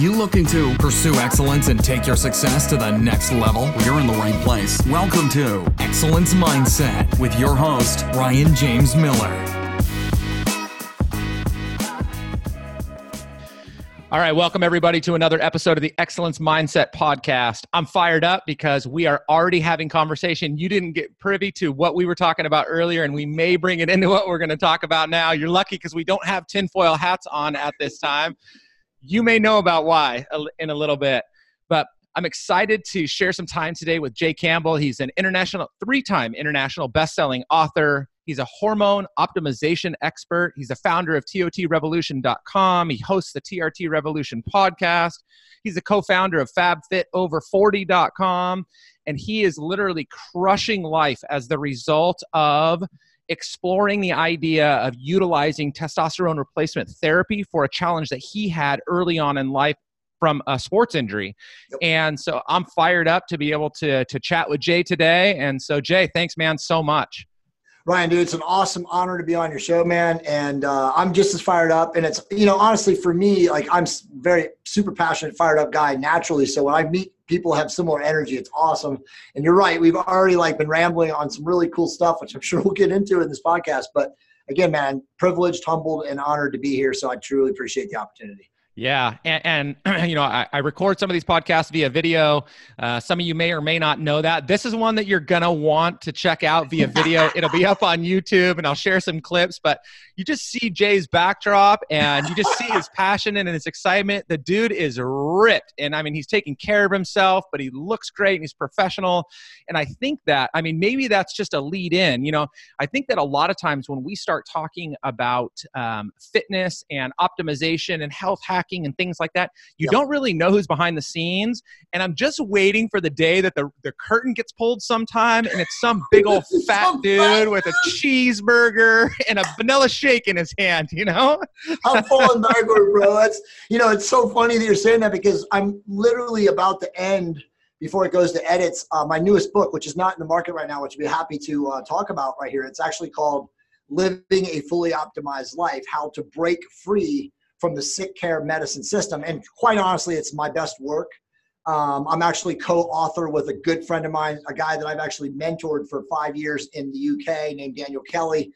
you looking to pursue excellence and take your success to the next level? You're in the right place. Welcome to Excellence Mindset with your host, Ryan James Miller. All right, welcome everybody to another episode of the Excellence Mindset podcast. I'm fired up because we are already having conversation. You didn't get privy to what we were talking about earlier, and we may bring it into what we're going to talk about now. You're lucky because we don't have tinfoil hats on at this time. You may know about why in a little bit, but I'm excited to share some time today with Jay Campbell. He's an international, three-time international best-selling author, He's a hormone optimization expert. He's a founder of TOTRevolution.com. He hosts the TRT Revolution podcast. He's a co founder of FabFitOver40.com. And he is literally crushing life as the result of exploring the idea of utilizing testosterone replacement therapy for a challenge that he had early on in life from a sports injury. Yep. And so I'm fired up to be able to to chat with Jay today. And so Jay, thanks man so much. Ryan, dude, it's an awesome honor to be on your show, man. And uh, I'm just as fired up. And it's, you know, honestly, for me, like I'm very super passionate, fired up guy naturally. So when I meet people have similar energy, it's awesome. And you're right, we've already like been rambling on some really cool stuff, which I'm sure we'll get into in this podcast. But again, man, privileged, humbled, and honored to be here. So I truly appreciate the opportunity. Yeah, and, and you know, I, I, record some of these podcasts via video. Uh, some of you may or may not know that. This is one that you're gonna want to check out via video. It'll be up on YouTube, and I'll share some clips. But you just see Jay's backdrop, and you just see his passion and his excitement. The dude is ripped, and I mean, he's taking care of himself, but he looks great and he's professional. And I think that, I mean, maybe that's just a lead in. You know, I think that a lot of times when we start talking about um, fitness and optimization and health hacking and things like that. You yep. don't really know who's behind the scenes. And I'm just waiting for the day that the, the curtain gets pulled sometime and it's some big old fat dude with a cheeseburger and a vanilla shake in his hand, you know? I'm falling backward, bro. That's, you know, it's so funny that you're saying that because I'm literally about to end before it goes to edits, uh, my newest book, which is not in the market right now, which I'd be happy to uh, talk about right here. It's actually called Living a Fully Optimized Life How to Break Free from the sick care medicine system. And quite honestly, it's my best work. Um, I'm actually co-author with a good friend of mine, a guy that I've actually mentored for five years in the UK named Daniel Kelly,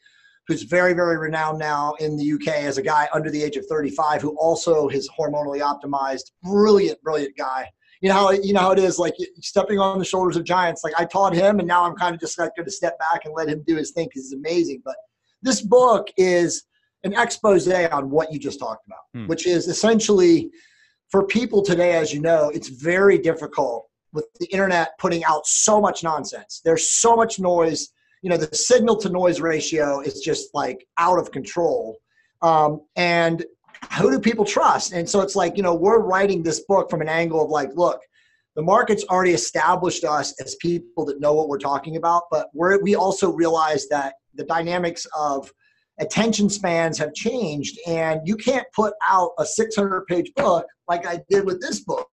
who's very, very renowned now in the UK as a guy under the age of 35 who also is hormonally optimized. Brilliant, brilliant guy. You know how you know how it is, like stepping on the shoulders of giants. Like I taught him, and now I'm kind of just like going to step back and let him do his thing because he's amazing. But this book is an expose on what you just talked about, hmm. which is essentially for people today, as you know, it's very difficult with the internet putting out so much nonsense. There's so much noise. You know, the signal to noise ratio is just like out of control. Um, and who do people trust? And so it's like, you know, we're writing this book from an angle of like, look, the market's already established us as people that know what we're talking about, but we're, we also realize that the dynamics of attention spans have changed and you can't put out a 600 page book like i did with this book.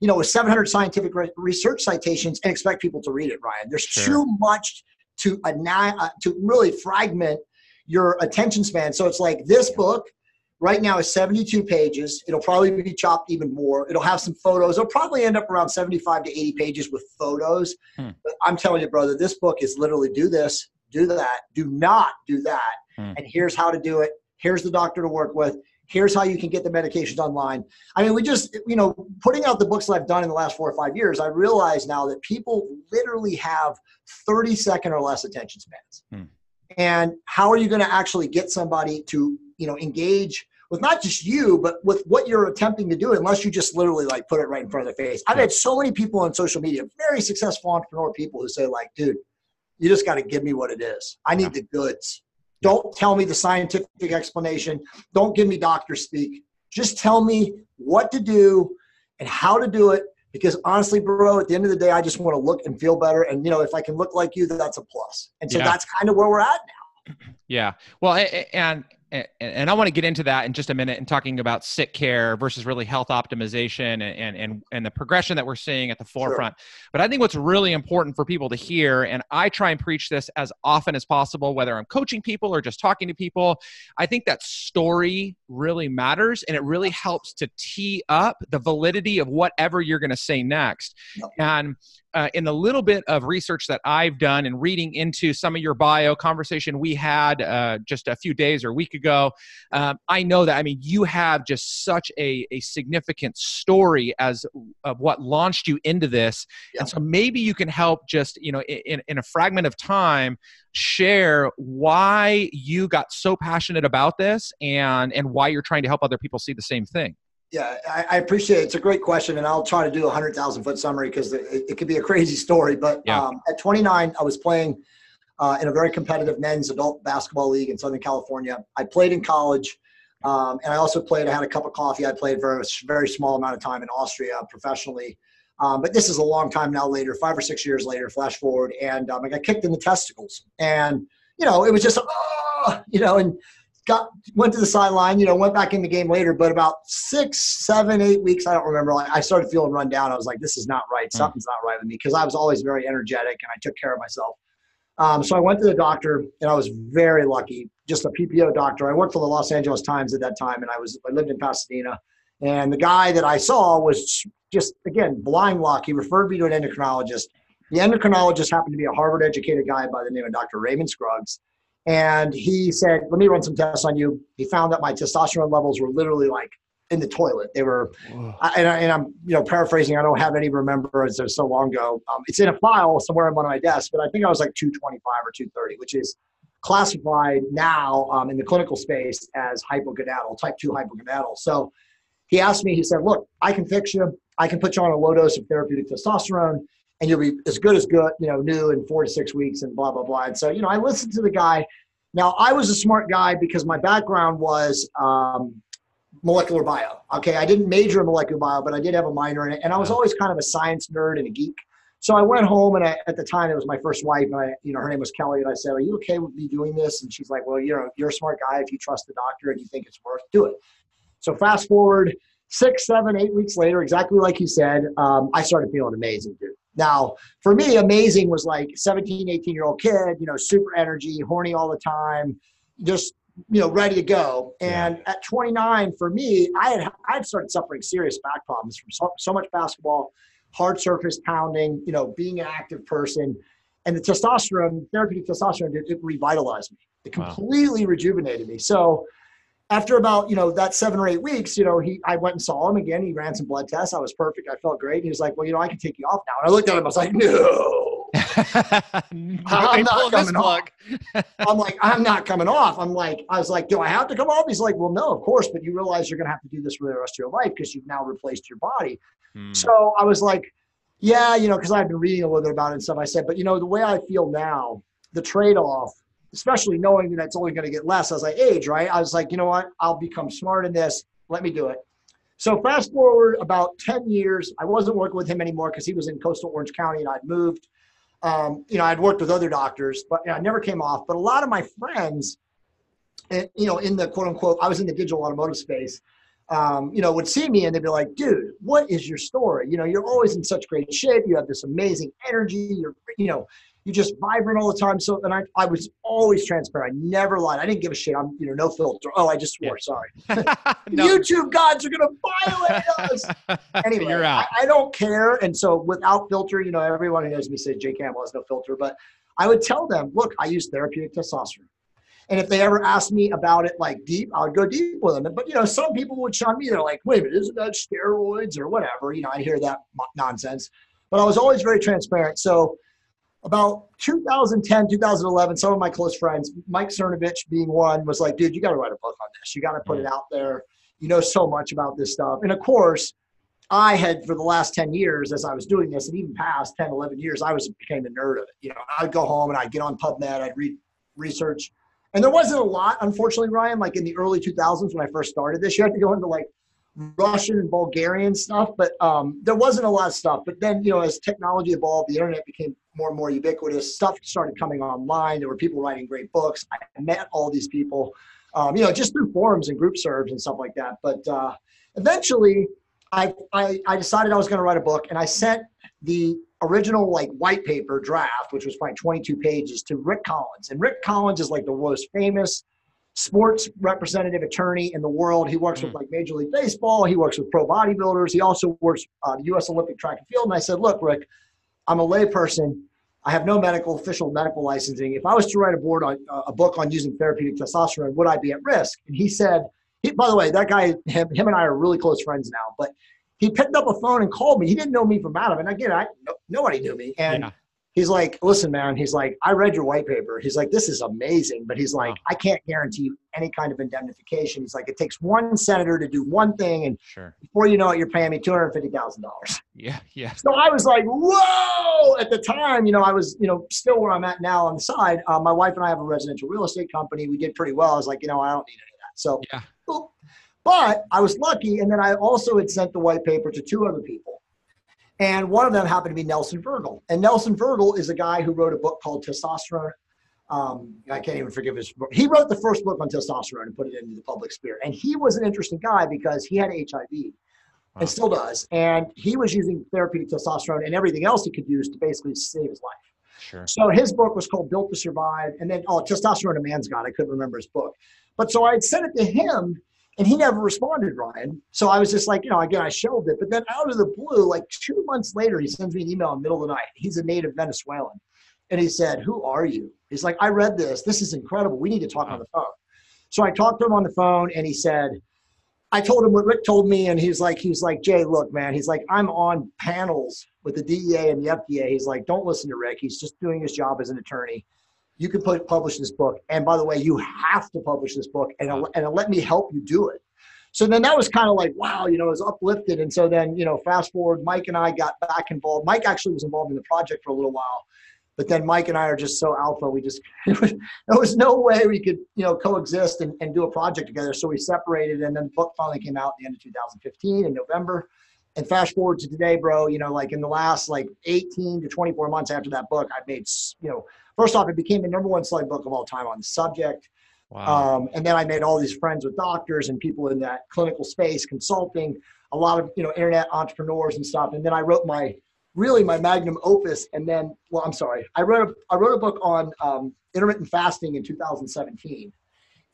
You know with 700 scientific re- research citations and expect people to read it ryan. There's sure. too much to uh, to really fragment your attention span. So it's like this book right now is 72 pages. It'll probably be chopped even more. It'll have some photos. It'll probably end up around 75 to 80 pages with photos. Hmm. but i'm telling you brother this book is literally do this do that do not do that mm. and here's how to do it. Here's the doctor to work with. Here's how you can get the medications online. I mean, we just, you know, putting out the books that I've done in the last four or five years, I realize now that people literally have 30 second or less attention spans. Mm. And how are you going to actually get somebody to, you know, engage with not just you, but with what you're attempting to do, unless you just literally like put it right in front of their face. I've had so many people on social media, very successful entrepreneur people who say, like, dude, you just got to give me what it is. I need the goods. Don't tell me the scientific explanation. Don't give me doctor speak. Just tell me what to do and how to do it. Because honestly, bro, at the end of the day, I just want to look and feel better. And you know, if I can look like you, that's a plus. And so yeah. that's kind of where we're at now. Yeah. Well, and and, and, I want to get into that in just a minute and talking about sick care versus really health optimization and, and, and the progression that we're seeing at the forefront. Sure. But I think what's really important for people to hear, and I try and preach this as often as possible, whether I'm coaching people or just talking to people, I think that story really matters and it really helps to tee up the validity of whatever you're going to say next. Yep. And uh, in the little bit of research that I've done and reading into some of your bio conversation we had uh, just a few days or a week ago, um, I know that I mean you have just such a, a significant story as of what launched you into this, yeah. and so maybe you can help just you know in, in a fragment of time share why you got so passionate about this and and why you're trying to help other people see the same thing. Yeah, I, I, appreciate it. It's a great question, and I'll try to do a hundred thousand foot summary because it, it, could be a crazy story. But yeah. um, at 29, I was playing uh, in a very competitive men's adult basketball league in Southern California. I played in college, um, and I also played. I had a cup of coffee. I played for a very small amount of time in Austria professionally. Um, but this is a long time now later, five or six years later. Flash forward, and um, I got kicked in the testicles, and you know it was just, oh, you know, and got went to the sideline, you know, went back in the game later. But about six, seven, eight weeks, I don't remember. Like, I started feeling run down. I was like, this is not right. Hmm. Something's not right with me because I was always very energetic and I took care of myself. Um, so I went to the doctor and I was very lucky, just a PPO doctor. I worked for the Los Angeles Times at that time and I was I lived in Pasadena. And the guy that I saw was just again blind luck. He referred me to an endocrinologist. The endocrinologist happened to be a Harvard educated guy by the name of Dr. Raymond Scruggs. And he said, Let me run some tests on you. He found that my testosterone levels were literally like in the toilet. They were, and, I, am you know paraphrasing. I don't have any remembrance. Was so long ago. Um, it's in a file somewhere on one of my desks, but I think I was like 225 or 230, which is classified now um, in the clinical space as hypogonadal, type 2 hypogonadal. So he asked me, he said, Look, I can fix you. I can put you on a low dose of therapeutic testosterone and you'll be as good as good, you know, new in four to six weeks and blah, blah, blah. And so, you know, I listened to the guy. Now, I was a smart guy because my background was um, molecular bio. Okay, I didn't major in molecular bio, but I did have a minor in it. And I was always kind of a science nerd and a geek. So I went home, and I, at the time it was my first wife, and I, you know, her name was Kelly, and I said, "Are you okay with me doing this?" And she's like, "Well, you know, you're a smart guy. If you trust the doctor and you think it's worth, do it." So fast forward six, seven, eight weeks later, exactly like you said, um, I started feeling amazing, dude. Now, for me, amazing was like 17, 18 year old kid, you know, super energy, horny all the time, just, you know, ready to go. And yeah. at 29, for me, I had, I had started suffering serious back problems from so, so much basketball, hard surface pounding, you know, being an active person. And the testosterone, therapeutic testosterone, it, it revitalized me. It completely wow. rejuvenated me. So, after about you know that seven or eight weeks, you know, he I went and saw him again. He ran some blood tests. I was perfect. I felt great. He was like, "Well, you know, I can take you off now." And I looked at him. I was like, "No, I'm not coming off." I'm like, "I'm not coming off." I'm like, I was like, "Do I have to come off?" He's like, "Well, no, of course, but you realize you're going to have to do this for the rest of your life because you've now replaced your body." Hmm. So I was like, "Yeah, you know," because I've been reading a little bit about it and stuff. I said, "But you know, the way I feel now, the trade-off." Especially knowing that it's only going to get less as I age, right? I was like, you know what? I'll become smart in this. Let me do it. So fast forward about 10 years, I wasn't working with him anymore because he was in coastal Orange County and I'd moved. Um, you know, I'd worked with other doctors, but you know, I never came off. But a lot of my friends, eh, you know, in the quote unquote, I was in the digital automotive space, um, you know, would see me and they'd be like, dude, what is your story? You know, you're always in such great shape. You have this amazing energy. You're, you know, you just vibrant all the time. So and I, I was always transparent. I never lied. I didn't give a shit. I'm, you know, no filter. Oh, I just swore. Yeah. Sorry. no. YouTube gods are gonna violate us. Anyway, You're out. I, I, don't care. And so without filter, you know, everyone who knows me says Jay Campbell has no filter. But I would tell them, look, I use therapeutic testosterone. And if they ever asked me about it like deep, I would go deep with them. But you know, some people would shun me. They're like, wait a minute, isn't that steroids or whatever? You know, I hear that nonsense. But I was always very transparent. So about 2010, 2011, some of my close friends, Mike Cernovich being one, was like, dude, you got to write a book on this. You got to put it out there. You know so much about this stuff. And of course, I had for the last 10 years, as I was doing this, and even past 10, 11 years, I was became a nerd of it. You know, I'd go home and I'd get on PubMed, I'd read research. And there wasn't a lot, unfortunately, Ryan, like in the early 2000s when I first started this. You had to go into like Russian and Bulgarian stuff, but um, there wasn't a lot of stuff. But then, you know, as technology evolved, the internet became more and more ubiquitous. Stuff started coming online. There were people writing great books. I met all these people. um, you know, just through forums and group serves and stuff like that. But uh, eventually, I, I, I decided I was going to write a book, and I sent the original like white paper draft, which was probably 22 pages, to Rick Collins. And Rick Collins is like the most famous sports representative attorney in the world. He works mm. with like Major League Baseball. He works with pro bodybuilders. He also works uh, the U.S. Olympic Track and Field. And I said, look, Rick, I'm a layperson. I have no medical official medical licensing. If I was to write a board on uh, a book on using therapeutic testosterone, would I be at risk? And he said, he, by the way, that guy, him, him and I are really close friends now. But he picked up a phone and called me. He didn't know me from Adam. And again, I nobody knew me. And yeah he's like, listen, man, he's like, I read your white paper. He's like, this is amazing. But he's like. I can't guarantee you any kind of indemnification. He's like, it takes one senator to do one thing. And sure. before you know it, you're paying me $250,000. Yeah. Yeah. So I was like, whoa, at the time, you know, I was, you know, still where I'm at now on the side. Uh, my wife and I have a residential real estate company. We did pretty well. I was like, you know, I don't need any of that. So, yeah. But I was lucky. And then I also had sent the white paper to two other people. And one of them happened to be Nelson Vergel. And Nelson Vergel is a guy who wrote a book called Testosterone. Um, I can't even forgive his book. He wrote the first book on testosterone and put it into the public sphere. And he was an interesting guy because he had HIV wow. and still does. And he was using therapeutic testosterone and everything else he could use to basically save his life. Sure. So his book was called Built to Survive. And then, oh, Testosterone a Man's Guide. I couldn't remember his book. But so I had sent it to him and he never responded, Ryan. So I was just like, you know, again, I shelved it. But then out of the blue, like two months later, he sends me an email in the middle of the night. He's a native Venezuelan. And he said, Who are you? He's like, I read this. This is incredible. We need to talk on the phone. So I talked to him on the phone and he said, I told him what Rick told me, and he's like, he's like, Jay, look, man, he's like, I'm on panels with the DEA and the FDA. He's like, don't listen to Rick. He's just doing his job as an attorney you can put, publish this book. And by the way, you have to publish this book and, and let me help you do it. So then that was kind of like, wow, you know, it was uplifted. And so then, you know, fast forward, Mike and I got back involved. Mike actually was involved in the project for a little while. But then Mike and I are just so alpha. We just, there was no way we could, you know, coexist and, and do a project together. So we separated. And then the book finally came out at the end of 2015 in November. And fast forward to today, bro, you know, like in the last like 18 to 24 months after that book, I've made, you know, first off, it became the number one selling book of all time on the subject. Wow. Um, and then I made all these friends with doctors and people in that clinical space, consulting, a lot of you know internet entrepreneurs and stuff. And then I wrote my really my magnum opus. And then, well, I'm sorry, I wrote a, I wrote a book on um, intermittent fasting in 2017.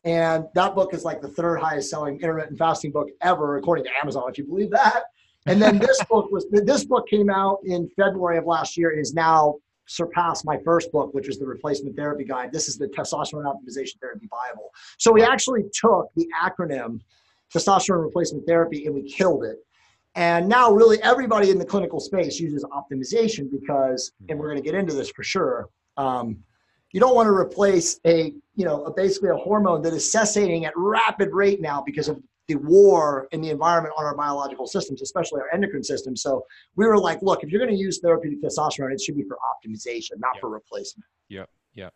And that book is like the third highest selling intermittent fasting book ever, according to Amazon, if you believe that. And then this book was this book came out in February of last year. It is now surpassed my first book, which was the replacement therapy guide. This is the testosterone optimization therapy bible. So we actually took the acronym testosterone replacement therapy and we killed it. And now really everybody in the clinical space uses optimization because, and we're going to get into this for sure. Um, you don't want to replace a, you know, a, basically a hormone that is cessating at rapid rate now because of the war in the environment on our biological systems, especially our endocrine system. So we were like, look, if you're going to use therapeutic testosterone, it should be for optimization, not yep. for replacement. Yep. Yep.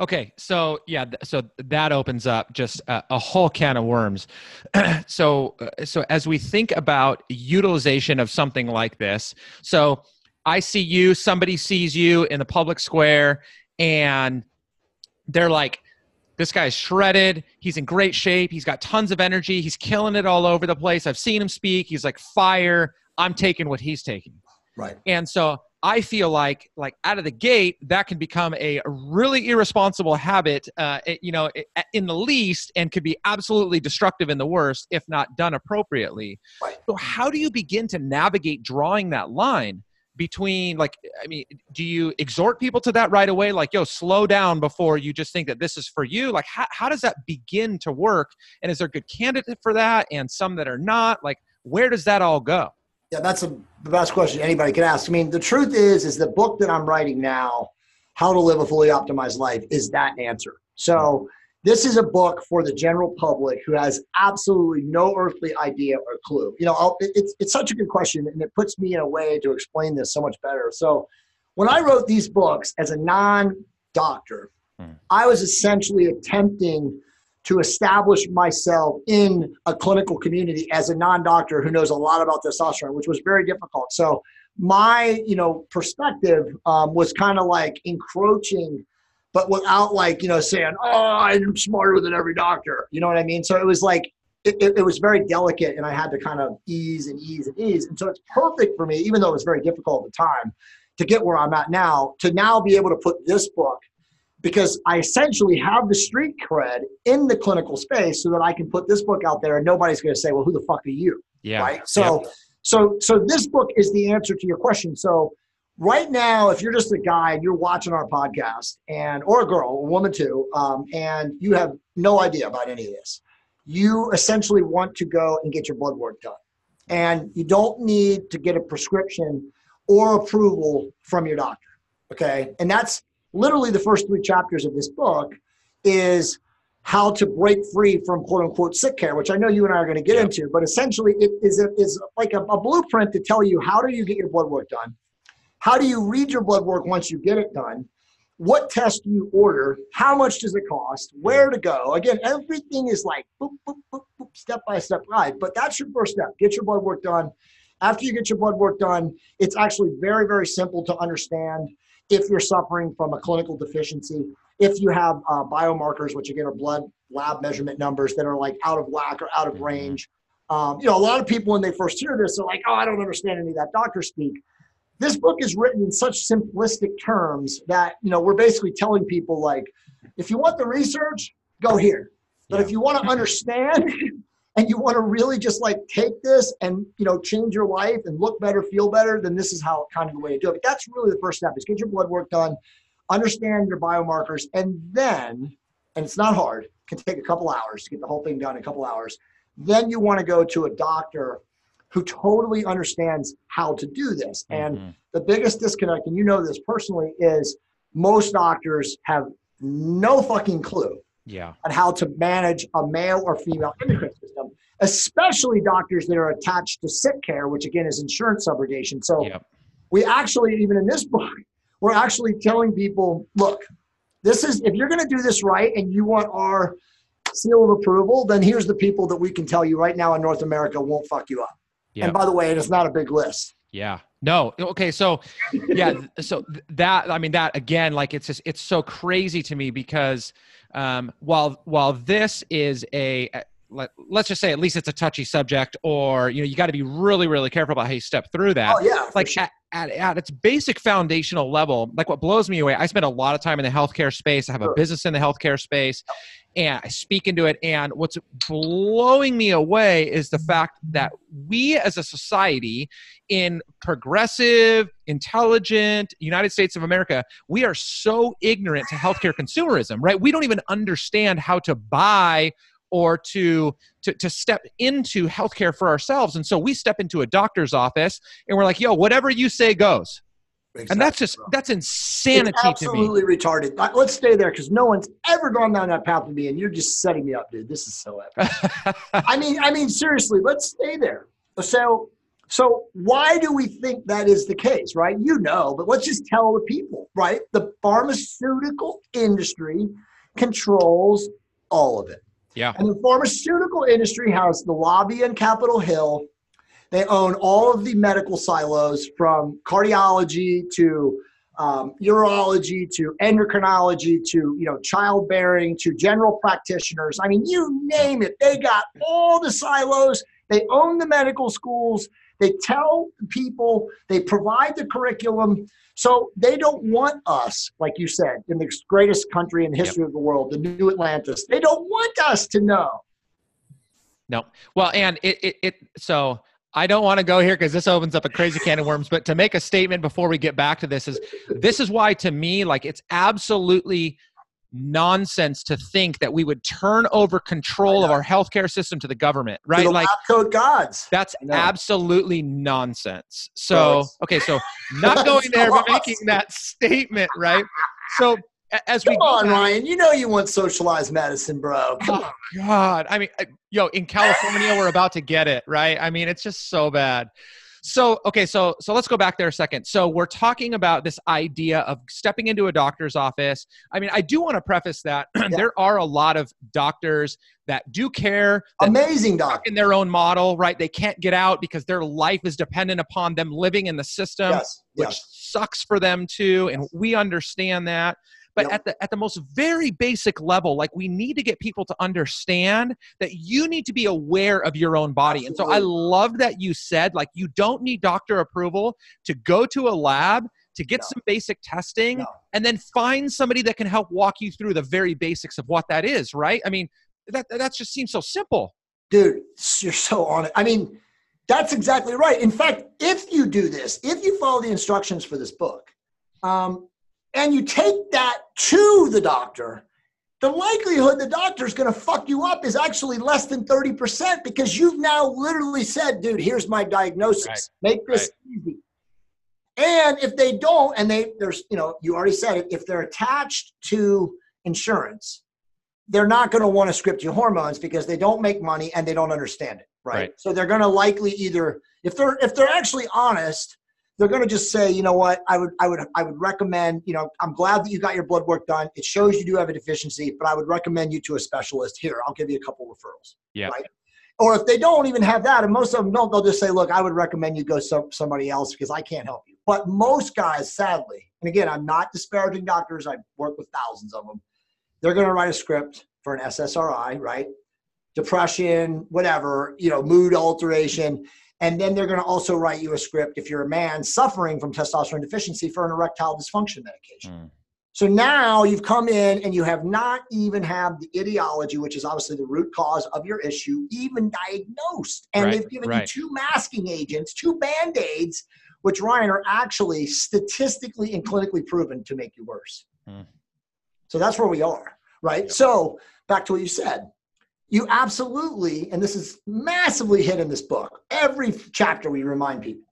Okay, so yeah, so that opens up just a, a whole can of worms. so, uh, so as we think about utilization of something like this, so I see you, somebody sees you in the public square, and they're like, this guy's shredded. He's in great shape. He's got tons of energy. He's killing it all over the place. I've seen him speak. He's like fire. I'm taking what he's taking. Right. And so I feel like, like out of the gate, that can become a really irresponsible habit, uh, you know, in the least, and could be absolutely destructive in the worst if not done appropriately. Right. So, how do you begin to navigate drawing that line? Between like i mean do you exhort people to that right away? Like yo slow down before you just think that this is for you? Like how, how does that begin to work? And is there a good candidate for that and some that are not? Like where does that all go? Yeah that's a, the best question anybody can ask. I mean the truth is is the book that i'm writing now how to live a fully optimized life is that answer. So this is a book for the general public who has absolutely no earthly idea or clue. You know, I'll, it's, it's such a good question, and it puts me in a way to explain this so much better. So, when I wrote these books as a non doctor, hmm. I was essentially attempting to establish myself in a clinical community as a non-doctor who knows a lot about testosterone, which was very difficult. So my, you know, perspective um, was kind of like encroaching but without like you know saying, "Oh, I'm smarter than every doctor." You know what I mean? So it was like it, it, it was very delicate, and I had to kind of ease and ease and ease, and so it's perfect for me, even though it was very difficult at the time, to get where I'm at now. To now be able to put this book because I essentially have the street cred in the clinical space so that I can put this book out there and nobody's going to say, well, who the fuck are you? Yeah. Right. So, yep. so, so this book is the answer to your question. So right now, if you're just a guy and you're watching our podcast and, or a girl, a woman too, um, and you have no idea about any of this, you essentially want to go and get your blood work done. And you don't need to get a prescription or approval from your doctor. Okay. And that's, literally the first three chapters of this book is how to break free from quote unquote sick care, which I know you and I are going to get yeah. into, but essentially it is, a, is like a, a blueprint to tell you how do you get your blood work done? How do you read your blood work once you get it done? What test do you order? How much does it cost? Where to go? Again, everything is like boop, boop, boop, boop, step by step guide, but that's your first step. Get your blood work done. After you get your blood work done, it's actually very, very simple to understand if you're suffering from a clinical deficiency, if you have uh, biomarkers, which again are blood lab measurement numbers that are like out of whack or out of mm-hmm. range. Um, you know, a lot of people when they first hear this they're like, "Oh, I don't understand any of that doctor speak." This book is written in such simplistic terms that you know we're basically telling people like, if you want the research, go here. But yeah. if you want to understand, and you want to really just like take this and you know change your life and look better feel better then this is how kind of the way to do it but that's really the first step is get your blood work done understand your biomarkers and then and it's not hard it can take a couple hours to get the whole thing done in a couple hours then you want to go to a doctor who totally understands how to do this and mm-hmm. the biggest disconnect and you know this personally is most doctors have no fucking clue yeah. on how to manage a male or female endocrine system, especially doctors that are attached to sick care, which again is insurance subrogation. So yep. we actually, even in this book, we're actually telling people, look, this is if you're going to do this right and you want our seal of approval, then here's the people that we can tell you right now in North America won't fuck you up. And by the way, it is not a big list. Yeah. No. Okay. So, yeah. so that I mean that again, like it's just it's so crazy to me because um, while while this is a let, us just say at least it's a touchy subject or you know you got to be really really careful about how you step through that oh, yeah, like sure. at, at, at, its basic foundational level like what blows me away i spend a lot of time in the healthcare space i have sure. a business in the healthcare space and i speak into it and what's blowing me away is the fact that we as a society in progressive intelligent united states of america we are so ignorant to healthcare consumerism right we don't even understand how to buy or to, to, to step into healthcare for ourselves. And so we step into a doctor's office and we're like, yo, whatever you say goes. Exactly, and that's just that's insanity it's absolutely retarded. Let's stay there because no one's ever gone down that path with me, and you're just setting me up, dude. This is so epic. I mean, I mean, seriously, let's stay there. So, so why do we think that is the case, right? You know, but let's just tell the people, right? The pharmaceutical industry controls all of it. Yeah. And the pharmaceutical industry has the lobby in Capitol Hill. They own all of the medical silos from cardiology to um, urology to endocrinology to you know childbearing to general practitioners. I mean, you name it. They got all the silos. They own the medical schools. They tell people. They provide the curriculum. So they don't want us, like you said, in the greatest country in the history yep. of the world, the new Atlantis. They don't want us to know. No. Well, and it, it, it so I don't want to go here because this opens up a crazy can of worms. But to make a statement before we get back to this is this is why to me, like it's absolutely nonsense to think that we would turn over control of our healthcare system to the government, right? The like code gods. That's absolutely nonsense. So, okay, so not going there, but making that statement, right? So, as Come we on, back, Ryan, you know you want socialized medicine, bro. Oh, Come oh, on. God, I mean, yo, in California, we're about to get it, right? I mean, it's just so bad. So, okay, so so let's go back there a second. So we're talking about this idea of stepping into a doctor's office. I mean, I do want to preface that yeah. there are a lot of doctors that do care. That Amazing doctor in their own model, right? They can't get out because their life is dependent upon them living in the system, yes. which yes. sucks for them too, and we understand that. But Yep. at the at the most very basic level like we need to get people to understand that you need to be aware of your own body and so i love that you said like you don't need doctor approval to go to a lab to get No. some basic testing No. and then find somebody that can help walk you through the very basics of what that is right i mean that that just seems so simple Dude, you're so on it. I mean, that's exactly right. In fact, if you do this, if you follow the instructions for this book, um, and you take that to the doctor, the likelihood the doctor is going to fuck you up is actually less than 30% because you've now literally said, dude, here's my diagnosis. Right. Make this easy. And if they don't, and they, there's, you know, you already said it, if they're attached to insurance, they're not going to want to script you hormones because they don't make money and they don't understand it right, Right. so they're going to likely either if they're if they're actually honest they're going to just say you know what i would i would i would recommend you know i'm glad that you got your blood work done it shows you do have a deficiency but i would recommend you to a specialist here i'll give you a couple referrals Yeah. right or if they don't even have that and most of them don't they'll just say look i would recommend you go some, somebody else because i can't help you but most guys sadly and again i'm not disparaging doctors i work with thousands of them they're going to write a script for an SSRI, right? Depression, whatever, you know, mood alteration. And then they're going to also write you a script if you're a man suffering from testosterone deficiency for an erectile dysfunction medication. Mm. So now you've come in and you have not even had the etiology, which is obviously the root cause of your issue, even diagnosed. And Right, they've given right. you two masking agents, two band aids, which Ryan are actually statistically and clinically proven to make you worse. Hmm. So that's where we are, right? So back to what you said. You absolutely, and this is massively hit in this book. Every chapter we remind people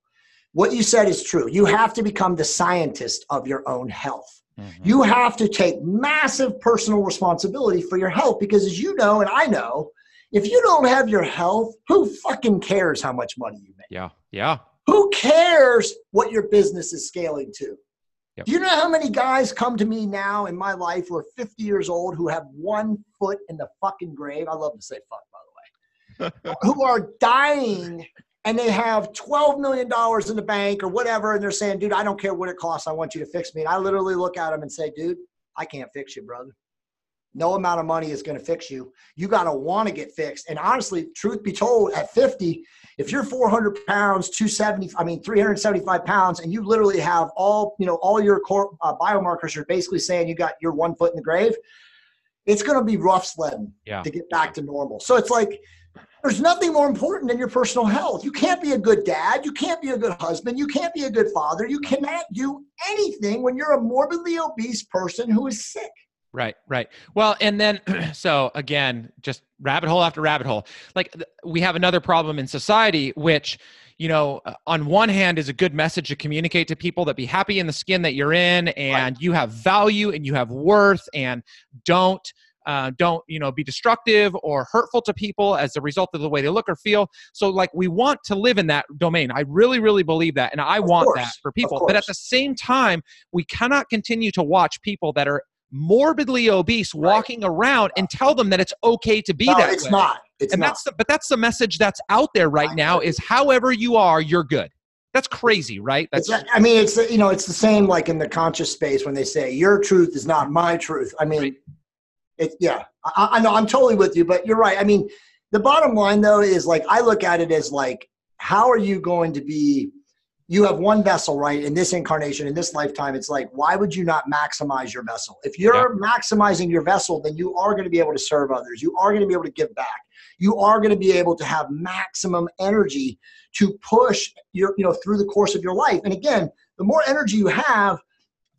what you said is true. You have to become the scientist of your own health. Mhm. You have to take massive personal responsibility for your health because, as you know, and I know, if you don't have your health, who fucking cares how much money you make? yeah yeah Who cares what your business is scaling to? Yep. Do you know how many guys come to me now in my life who are 50 years old who have one foot in the fucking grave? I love to say fuck, by the way. who are dying and they have $12 million in the bank or whatever, and they're saying, dude, I don't care what it costs. I want you to fix me. And I literally look at them and say, dude, I can't fix you, brother. No amount of money is going to fix you. You got to want to get fixed. And honestly, truth be told, at 50, if you're 400 pounds, 270, I mean, 375 pounds, and you literally have all, you know, all your core uh, biomarkers are basically saying you got your one foot in the grave, it's going to be rough sledding yeah to get back to normal. So it's like there's nothing more important than your personal health. You can't be a good dad. You can't be a good husband. You can't be a good father. You cannot do anything when you're a morbidly obese person who is sick. Right, right. Well, and then so again, just rabbit hole after rabbit hole. Like we have another problem in society, which you know, uh, on one hand, is a good message to communicate to people that be happy in the skin that you're in, and you have value and you have worth, and don't. Uh, don't you know be destructive or hurtful to people as a result of the way they look or feel so like we want to live in that domain i really really believe that and i Of want course, that for people but at the same time we cannot continue to watch people that are morbidly obese Right. walking around and tell them that it's okay to be no, that it's way. not. It's and not. that's the, but that's the message that's out there right I now is however you are you're good that's crazy right that's It's, I mean, it's you know, it's the same like in the conscious space when they say your truth is not my truth. I mean, Right. it yeah, I, I know I'm totally with you, but you're right. I mean, the bottom line though is like I look at it as like, how are you going to be? You have one vessel, right? In this incarnation, in this lifetime, it's like, why would you not maximize your vessel? If you're maximizing your vessel, then you are going to be able to serve others. You are going to be able to give back. You are going to be able to have maximum energy to push your, you know, through the course of your life. And again, the more energy you have,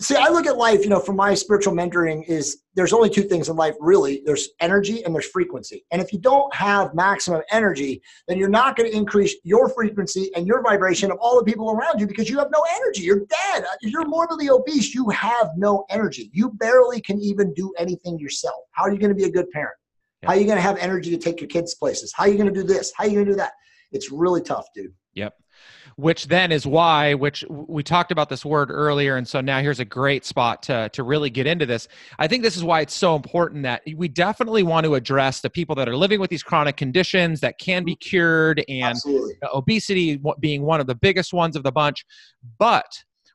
see, I look at life, you know, from my spiritual mentoring is there's only two things in life really. There's energy and there's frequency. And if you don't have maximum energy, then you're not going to increase your frequency and your vibration of all the people around you because you have no energy. You're dead. If you're morbidly obese, you have no energy. You barely can even do anything yourself. How are you going to be a good parent? How are you going to have energy to take your kids places? How are you going to do this? How are you going to do that? It's really tough, dude. Yep. Which then is why, which we talked about this word earlier, and so now here's a great spot to to really get into this. I think this is why it's so important that we definitely want to address the people that are living with these chronic conditions that can be cured, and Absolutely. obesity being one of the biggest ones of the bunch. But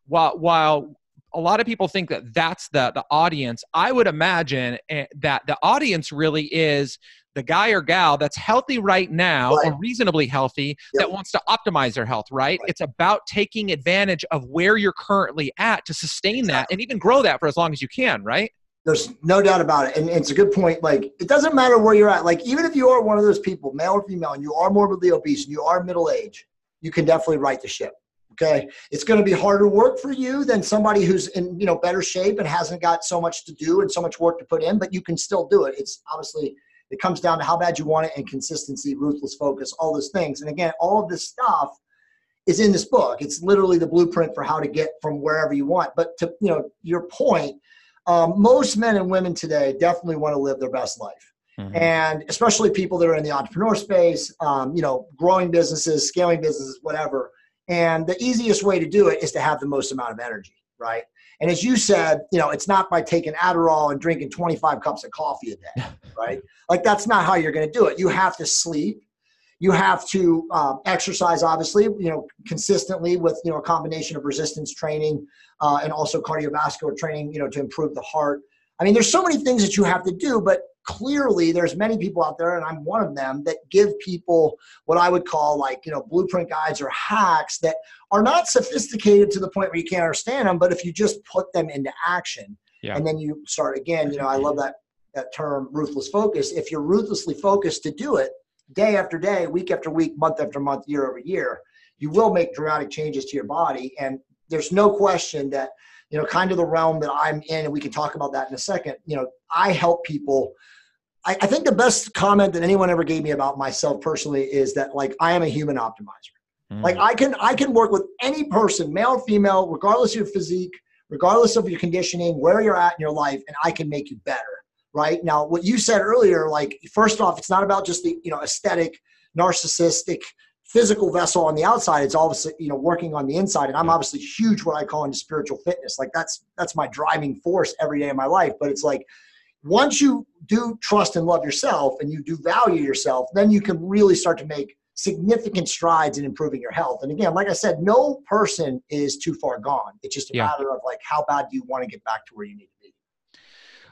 while while a lot of people think that that's the the audience. I would imagine eh, that the audience really is the guy or gal that's healthy right now Right. or reasonably healthy Yep. that wants to optimize their health, right? Right. It's about taking advantage of where you're currently at to sustain that and even grow that for as long as you can, right? There's no doubt about it. And it's a good point. Like, it doesn't matter where you're at. Like, even if you are one of those people, male or female, and you are morbidly obese and you are middle age, you can definitely right the ship. Okay. It's going to be harder work for you than somebody who's in, you know, better shape and hasn't got so much to do and so much work to put in, but you can still do it. It's obviously, it comes down to how bad you want it and consistency, ruthless focus, all those things. And again, all of this stuff is in this book. It's literally the blueprint for how to get from wherever you want. But to, you know, your point, um, most men and women today definitely want to live their best life and especially people that are in the entrepreneur space um, you know growing businesses scaling businesses whatever and the easiest way to do it is to have the most amount of energy right? And as you said you know it's not by taking adderall and drinking 25 cups of coffee a day right? Like that's not how you're going to do it. You have to sleep. You have to um, exercise obviously you know consistently with you know a combination of resistance training uh, and also cardiovascular training you know to improve the heart. I mean there's so many things that you have to do but clearly there's many people out there and i'm one of them that give people what i would call like you know blueprint guides or hacks that are not sophisticated to the point where you can't understand them but if you just put them into action Yeah. and then you start again you know i love that that term ruthless focus if you're ruthlessly focused to do it day after day week after week month after month year over year you will make dramatic changes to your body and there's no question that you know kind of the realm that i'm in and we can talk about that in a second you know i help people I, I think the best comment that anyone ever gave me about myself personally is that like i am a human optimizer Mm. like I can I can work with any person, male or female, regardless of your physique, regardless of your conditioning, where you're at in your life, and I can make you better. Right now, what you said earlier, like first off, it's not about just the you know aesthetic, narcissistic, physical vessel on the outside. It's obviously you know working on the inside, and I'm obviously huge what I call into spiritual fitness. Like that's that's my driving force every day of my life. But it's like once you do trust and love yourself, and you do value yourself, then you can really start to make significant strides in improving your health. And again, like I said, no person is too far gone. It's just a Yeah. matter of like how bad do you want to get back to where you need to be.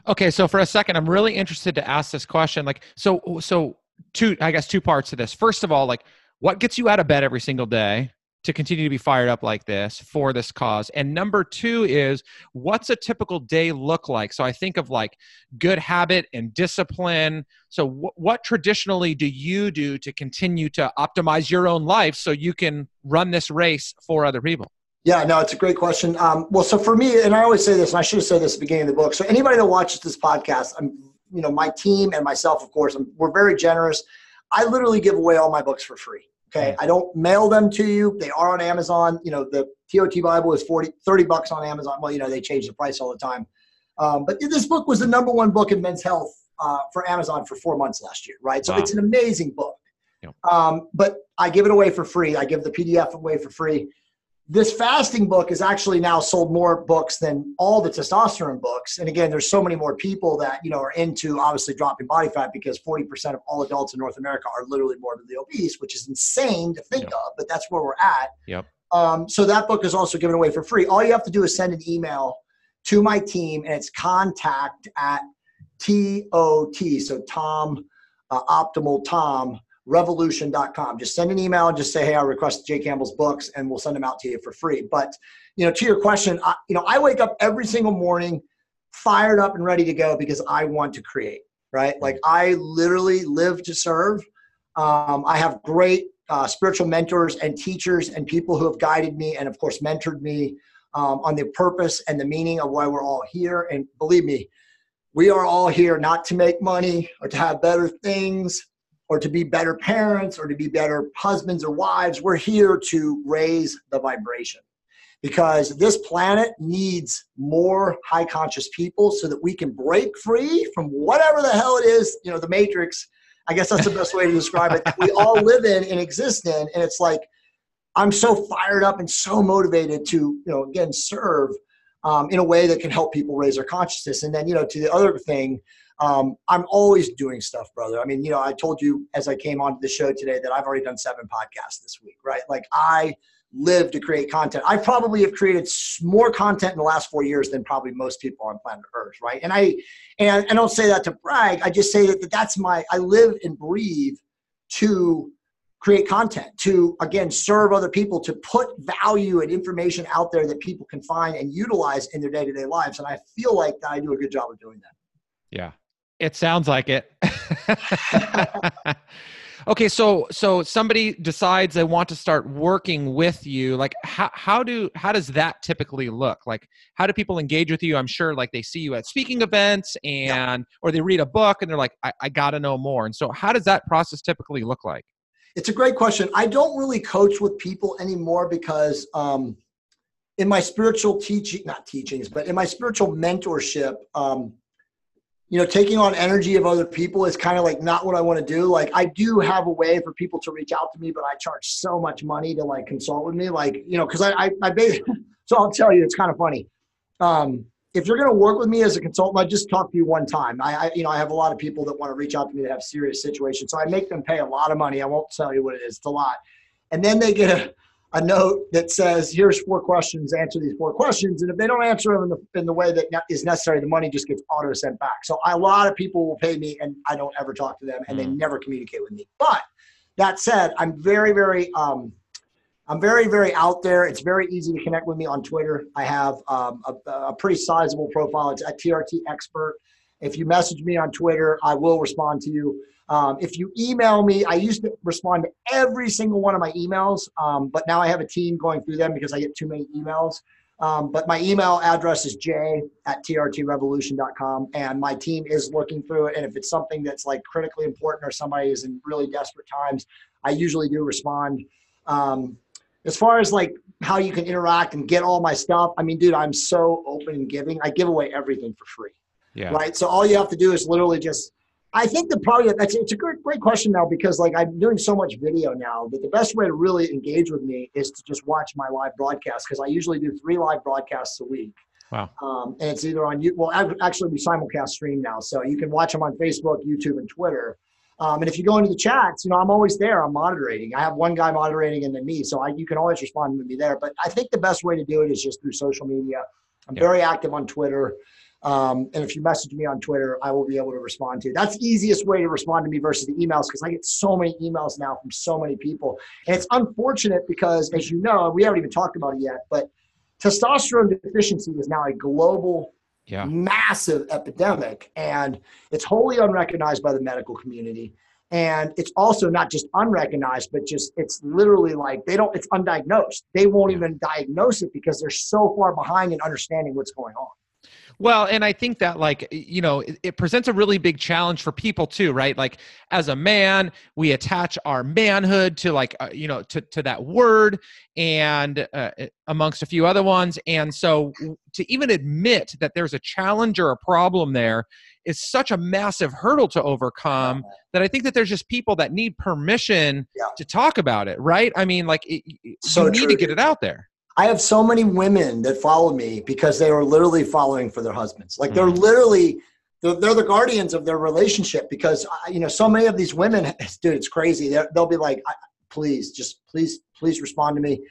Okay, so for a second, I'm really interested to ask this question. Like, so, so two, I guess, two parts to this. First of all, like, what gets you out of bed every single day to continue to be fired up like this for this cause? And number two is, what's a typical day look like? So I think of like good habit and discipline. So, wh- what traditionally do you do to continue to optimize your own life so you can run this race for other people? Yeah, no, it's a great question. Um, well, so for me, and I always say this, and I should have said this at the beginning of the book. So anybody that watches this podcast, I'm, you know, my team and myself, of course, I'm, we're very generous. I literally give away all my books for free. Okay. I don't mail them to you. They are on Amazon. You know, the TOT Bible is 40, 30 bucks on Amazon. Well, you know, they change the price all the time. Um, but this book was the number one book in men's health uh, for Amazon for four months last year, right? So Wow. it's an amazing book. Yep. Um, but I give it away for free. I give the PDF away for free this fasting book has actually now sold more books than all the testosterone books and again there's so many more people that you know are into obviously dropping body fat because 40% of all adults in north america are literally morbidly obese which is insane to think Yep. of but that's where we're at Yep. um, so that book is also given away for free all you have to do is send an email to my team and it's contact at tot so tom uh, optimal tom revolution.com. Just send an email and just say, hey, I request Jay Campbell's books and we'll send them out to you for free. But, you know, to your question, I, you know, I wake up every single morning fired up and ready to go because I want to create, right? Like I literally live to serve. Um, I have great uh, spiritual mentors and teachers and people who have guided me and, of course, mentored me um, on the purpose and the meaning of why we're all here. And believe me, we are all here not to make money or to have better things or to be better parents or to be better husbands or wives. We're here to raise the vibration because this planet needs more high conscious people so that we can break free from whatever the hell it is, you know, the matrix. I guess that's the best way to describe it. We all live in and exist in. And it's like, I'm so fired up and so motivated to, you know, again, serve um, in a way that can help people raise their consciousness. And then, you know, to the other thing, um, I'm always doing stuff, brother. I mean, you know, I told you as I came onto the show today that I've already done seven podcasts this week, right? Like I live to create content. I probably have created more content in the last four years than probably most people on planet Earth, right? And I and I don't say that to brag. I just say that that's my I live and breathe to create content, to again serve other people, to put value and information out there that people can find and utilize in their day-to-day lives. And I feel like I do a good job of doing that. Yeah. It sounds like it. okay so so somebody decides they want to start working with you like how, how do how does that typically look? Like how do people engage with you? I'm sure like they see you at speaking events and yeah. or they read a book and they're like I, I gotta know more. And so how does that process typically look like? It's a great question. I don't really coach with people anymore because um in my spiritual teaching not teachings but in my spiritual mentorship um you know, taking on energy of other people is kind of like not what I want to do. Like I do have a way for people to reach out to me, but I charge so much money to like consult with me. Like, you know, cause I, I, I basically, so I'll tell you, it's kind of funny. Um, if you're going to work with me as a consultant, I just talk to you one time. I, I, you know, I have a lot of people that want to reach out to me that have serious situations. So I make them pay a lot of money. I won't tell you what it is. It's a lot. And then they get a, a note that says, here's four questions, answer these four questions. And if they don't answer them in the, in the way that is necessary, the money just gets auto sent back. So a lot of people will pay me and I don't ever talk to them and they mm. never communicate with me. But that said, I'm very, very, um, I'm very, very out there. It's very easy to connect with me on Twitter. I have um, a, a, pretty sizable profile. It's at TRT Expert. If you message me on Twitter, I will respond to you. Um, if you email me, I used to respond to every single one of my emails, um, but now I have a team going through them because I get too many emails. Um, but my email address is j at trtrevolution.com, and my team is looking through it. And if it's something that's like critically important or somebody is in really desperate times, I usually do respond. Um, as far as like how you can interact and get all my stuff, I mean, dude, I'm so open and giving. I give away everything for free. Yeah. Right. So all you have to do is literally just I think the probably that's it's a great great question now because like I'm doing so much video now that the best way to really engage with me is to just watch my live broadcast because I usually do three live broadcasts a week. Wow. Um, and it's either on you. Well, actually, we simulcast stream now, so you can watch them on Facebook, YouTube, and Twitter. Um, and if you go into the chats, you know I'm always there. I'm moderating. I have one guy moderating and then me, so I, you can always respond to me there. But I think the best way to do it is just through social media. I'm yeah. very active on Twitter. Um, and if you message me on Twitter, I will be able to respond to you. That's the easiest way to respond to me versus the emails because I get so many emails now from so many people. And it's unfortunate because, as you know, we haven't even talked about it yet, but testosterone deficiency is now a global, yeah. massive epidemic. And it's wholly unrecognized by the medical community. And it's also not just unrecognized, but just it's literally like they don't, it's undiagnosed. They won't yeah. even diagnose it because they're so far behind in understanding what's going on. Well, and I think that like you know it, it, presents a really big challenge for people too, right? Like as a man, we attach our manhood to like uh, you know to to that word and uh, amongst a few other ones, and so to even admit that there's a challenge or a problem there is such a massive hurdle to overcome that I think that there's just people that need permission yeah. to talk about it, right? I mean, like it, so you need true. to get it out there. I have so many women that follow me because they are literally following for their husbands. Like they're mm. literally they're, they're, the guardians of their relationship because you know so many of these women, dude, it's crazy. they will be like, please, just please, please respond to me.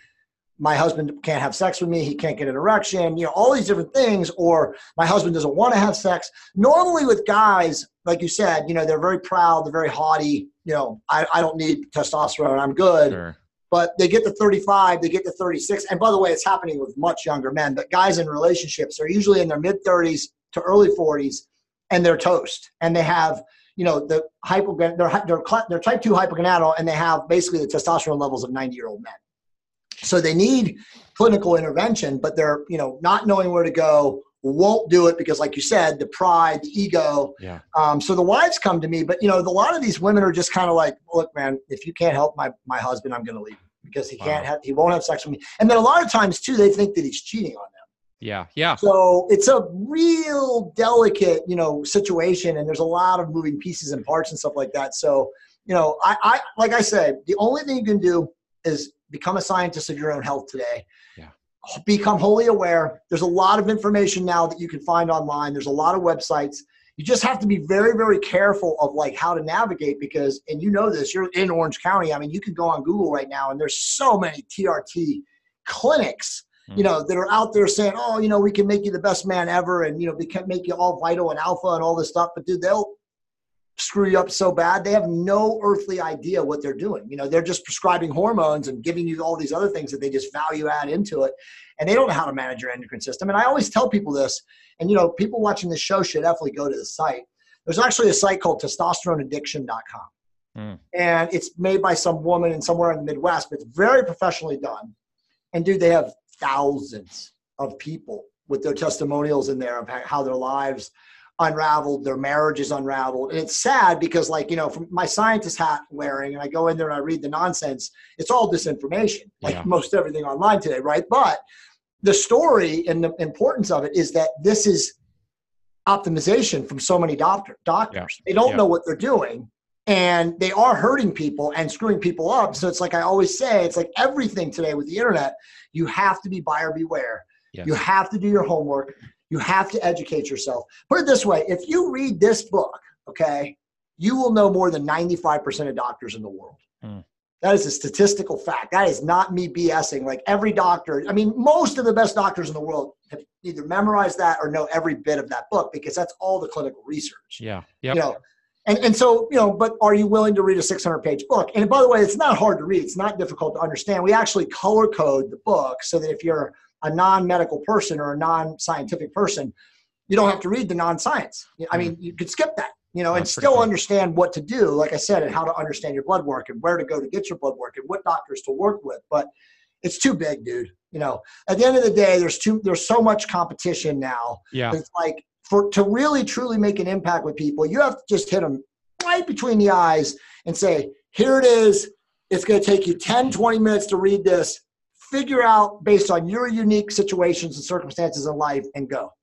My husband can't have sex with me. He can't get an erection. You know all these different things. Or my husband doesn't want to have sex. Normally with guys, like you said, you know they're very proud. They're very haughty. You know, I, I don't need testosterone. I'm good. Sure but they get to 35, they get to 36. And by the way, it's happening with much younger men, but guys in relationships are usually in their mid 30s to early 40s and they're toast and they have, you know, the hypo, they're, they're, they're type 2 hypogonadal and they have basically the testosterone levels of 90 year old men. So they need clinical intervention, but they're, you know, not knowing where to go won't do it because like you said the pride the ego. Yeah. um, so the wives come to me but you know a lot of these women are just kind of like look man if you can't help my, my husband i'm going to leave because he can't have he won't have sex with me. And then a lot of times too they think that he's cheating on them. Yeah yeah. So it's a real delicate you know situation and there's a lot of moving pieces and parts and stuff like that. So you know i, I like i said the only thing you can do is become a scientist of your own health today become wholly aware. There's a lot of information now that you can find online. There's a lot of websites. You just have to be very, very careful of like how to navigate because, and you know this, you're in Orange County. I mean, you can go on Google right now and there's so many TRT clinics you Mm. know, that are out there saying, "Oh, you know, we can make you the best man ever, and you know, we can make you all vital and alpha and all this stuff." But dude, they'll screw you up so bad. They have no earthly idea what they're doing. You know, they're just prescribing hormones and giving you all these other things that they just value add into it, and they don't know how to manage your endocrine system. And I always tell people this, and you know, people watching this show should definitely go to the site. There's actually a site called testosteroneaddiction.com. Mm. And it's made by some woman in somewhere in the Midwest, but it's very professionally done. And dude, they have thousands of people with their testimonials in there of how their lives unraveled, their marriage is unraveled. And it's sad because, like, you know, from my scientist hat wearing, and I go in there and I read the nonsense, it's all disinformation, like Yeah. most everything online today, right? But the story and the importance of it is that this is optimization from so many doctor, doctors. They don't Yeah. know what they're doing and they are hurting people and screwing people up. So it's like I always say, it's like everything today with the internet, you have to be buyer beware. Yes. You have to do your homework. You have to educate yourself. Put it this way if you read this book, okay, you will know more than 95% of doctors in the world. Hmm. That is a statistical fact. That is not me BSing. Like every doctor, I mean, most of the best doctors in the world have either memorized that or know every bit of that book because that's all the clinical research Yeah. Yep. you know and, and so you know but are you willing to read a 600 page book and by the way it's not hard to read it's not difficult to understand we actually color code the book so that if you're a non-medical person or a non-scientific person you don't have to read the non-science i mean mm-hmm. you could skip that you know and That's pretty still cool. understand what to do like i said and how to understand your blood work and where to go to get your blood work and what doctors to work with but it's too big dude you know at the end of the day there's too there's so much competition now Yeah. it's like for to really truly make an impact with people, you have to just hit them right between the eyes and say, here it is. It's going to take you 10, 20 minutes to read this. Figure out based on your unique situations and circumstances in life and go.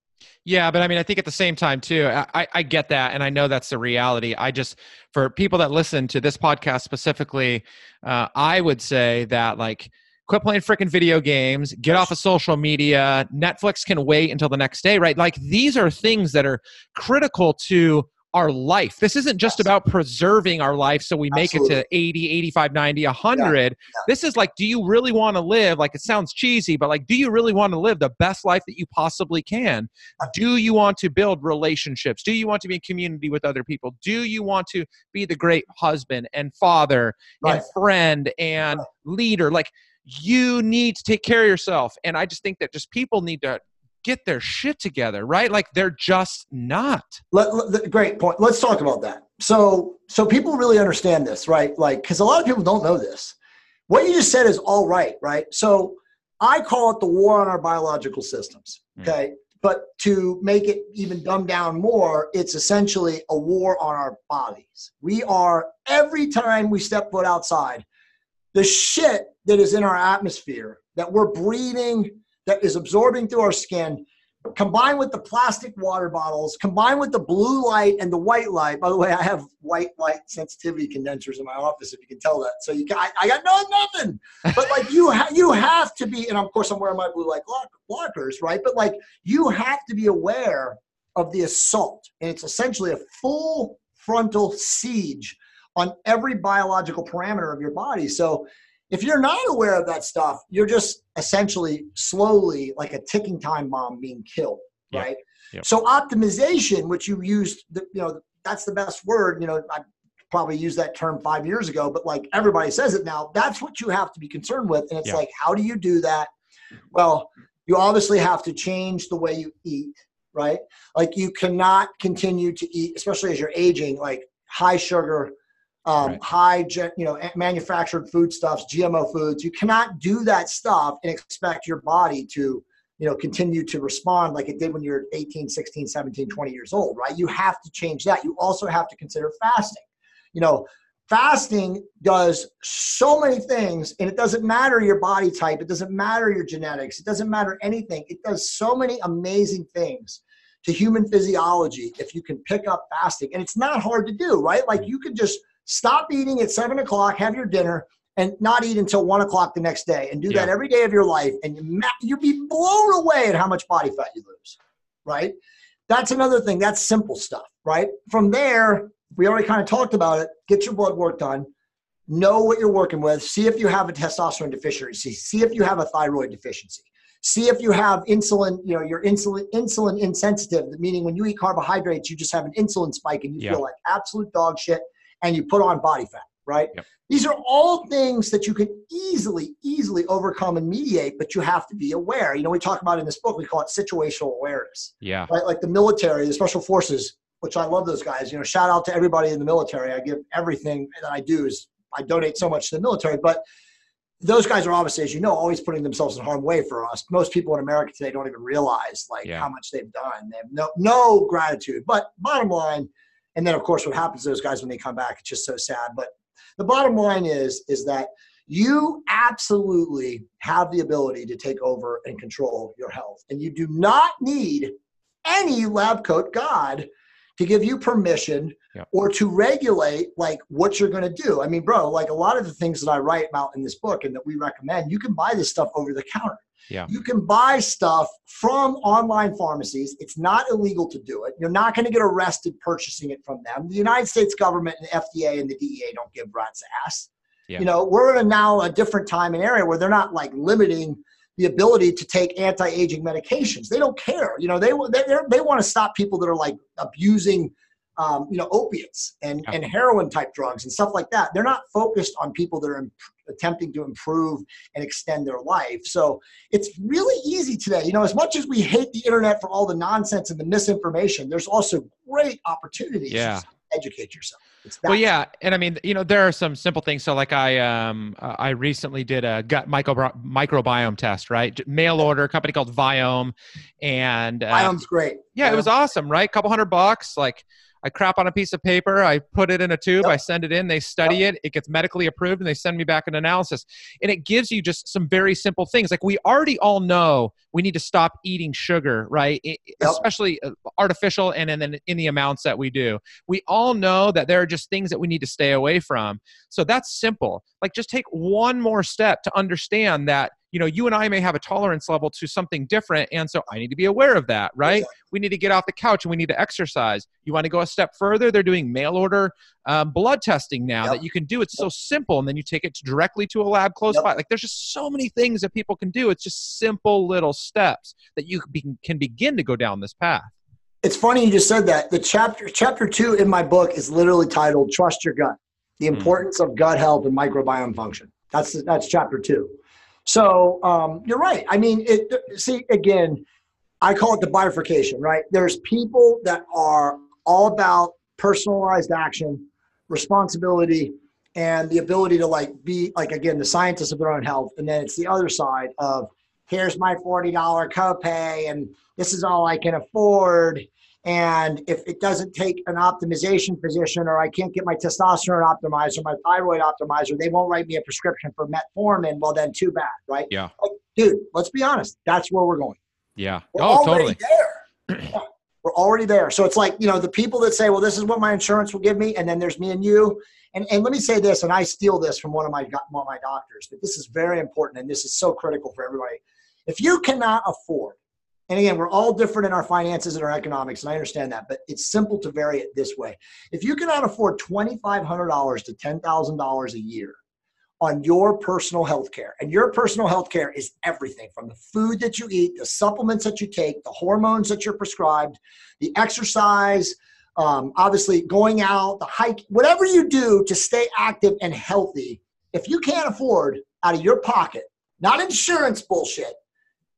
Yeah, but I mean, I think at the same time too, I, I- get that, and I know that's the reality. I just, for people that listen to this podcast specifically, uh, I would say that like, quit playing freaking video games, get off of social media. Netflix can wait until the next day, right? Like these are things that are critical to our life. This isn't just about preserving our life so we make it to 80, 85, 90, 100. This is like, do you really want to live? Like, it sounds cheesy, but like, do you really want to live the best life that you possibly can? Do you want to build relationships? Do you want to be in community with other people? Do you want to be the great husband and father Right. and friend and leader? Like, you need to take care of yourself. And I just think that just people need to get their shit together, right? Like, they're just not. Let, let- great point. Let's talk about that. So, so people really understand this, right? Like, because a lot of people don't know this. What you just said is all right, right? So, I call it the war on our biological systems. Mm. Okay, but to make it even dumbed down more, it's essentially a war on our bodies. We are every time we step foot outside, the shit that is in our atmosphere that we're breathing, that is absorbing through our skin, combined with the plastic water bottles, combined with the blue light and the white light. By the way, I have white light sensitivity condensers in my office, if you can tell that. So you I, I got no nothing. But like you, ha- you have to be, and of course I'm wearing my blue light block- blockers, right? But like you have to be aware of the assault, and it's essentially a full frontal siege on every biological parameter of your body. So if you're not aware of that stuff, you're just essentially slowly like a ticking time bomb being killed, right? Yep. So optimization, which you used, the, you know, that's the best word. You know, I probably used that term five years ago, but like everybody says it now. That's what you have to be concerned with, and it's like, how do you do that? Well, you obviously have to change the way you eat, right? Like you cannot continue to eat, especially as you're aging, like high sugar, um, Right. high, you know, manufactured foodstuffs, GMO foods. You cannot do that stuff and expect your body to, you know, continue to respond like it did when you're 18, 16, 17, 20 years old, right? You have to change that. You also have to consider fasting. You know, fasting does so many things and it doesn't matter your body type, it doesn't matter your genetics, it doesn't matter anything. It does so many amazing things to human physiology if you can pick up fasting. And it's not hard to do, right? Like you could just stop eating at seven o'clock, have your dinner, and not eat until one o'clock the next day, and do that every day of your life, and you ma- you'll be blown away at how much body fat you lose, right? That's another thing. That's simple stuff, right? From there, we already kind of talked about it. Get your blood work done. know what you're working with. See if you have a testosterone deficiency. See if you have a thyroid deficiency. See if you have insulin, you know, you're insulin insulin insensitive, meaning when you eat carbohydrates, you just have an insulin spike and you Yeah. feel like absolute dog shit and you put on body fat, right? Yep. These are all things that you can easily, easily overcome and mediate, but you have to be aware. You know, we talk about in this book, we call it situational awareness, Yeah. right? Like the military, the special forces, which I love those guys. You know, shout out to everybody in the military. I give everything that I do is I donate so much to the military, but those guys are obviously, as you know, always putting themselves in harm's way for us. Most people in America today don't even realize like Yeah. how much they've done. They have no no gratitude. But bottom line, and then of course what happens to those guys when they come back, it's just so sad. But the bottom line is is that you absolutely have the ability to take over and control your health. And you do not need any lab coat god to give you permission Yep. or to regulate like what you're going to do. I mean, bro, like a lot of the things that I write about in this book and that we recommend, you can buy this stuff over the counter. Yeah. You can buy stuff from online pharmacies. It's not illegal to do it. You're not going to get arrested purchasing it from them. The United States government and the FDA and the DEA don't give rats ass. Yeah. You know, we're in a now a different time and area where they're not like limiting the ability to take anti-aging medications. They don't care. You know, they they they want to stop people that are like abusing, um, you know, opiates and and heroin type drugs and stuff like that. They're not focused on people that are imp- attempting to improve and extend their life. So it's really easy today. You know, as much as we hate the internet for all the nonsense and the misinformation, there's also great opportunities Yeah. to educate yourself. Well, yeah, and I mean, you know, there are some simple things. So, like, I um, I recently did a gut micro- microbiome test, right? Mail order, company called Viome, and uh, Viome's great. yeah, it was awesome, right? couple hundred bucks. Like, I crap on a piece of paper, I put it in a tube, Yep. I send it in, they study it, it gets medically approved, and they send me back an analysis. And it gives you just some very simple things. Like, we already all know we need to stop eating sugar, right? I- Yep. Especially uh, artificial and then in the amounts that we do. We all know that there are just things that we need to stay away from. So that's simple. Like, just take one more step to understand that. You know, you and I may have a tolerance level to something different, and so I need to be aware of that, right? Exactly. we need to get off the couch and we need to exercise. You want to go a step further? They're doing mail order um, blood testing now Yep. that you can do. It's so simple, and then you take it directly to a lab close Yep. by. Like there's just so many things that people can do. It's just simple little steps that you can begin to go down this path. It's funny you just said that. The chapter chapter two in my book is literally titled "Trust Your Gut: The Hmm. Importance of Gut Health and Microbiome Function." That's that's chapter two. So um, you're right. I mean, it, see again, I call it the bifurcation. Right? There's people that are all about personalized action, responsibility, and the ability to like be like again the scientists of their own health. And then it's the other side of here's my forty dollar copay and this is all I can afford. And if it doesn't take an optimization physician or I can't get my testosterone optimized or my thyroid optimizer, they won't write me a prescription for metformin. Well, then too bad, right? Yeah. Like, dude, let's be honest. That's where we're going. Yeah. We're oh, already totally. there. We're already there. So it's like, you know, the people that say, well, this is what my insurance will give me. And then there's me and you. And, and let me say this, and I steal this from one of my, one of my doctors, but this is very important. And this is so critical for everybody. If you cannot afford, and again, we're all different in our finances and our economics, and I understand that, but it's simple to vary it this way. If you cannot afford $2,500 to $10,000 a year on your personal health care, and your personal health care is everything from the food that you eat, the supplements that you take, the hormones that you're prescribed, the exercise, um, obviously going out, the hike, whatever you do to stay active and healthy, if you can't afford out of your pocket, not insurance bullshit, $200,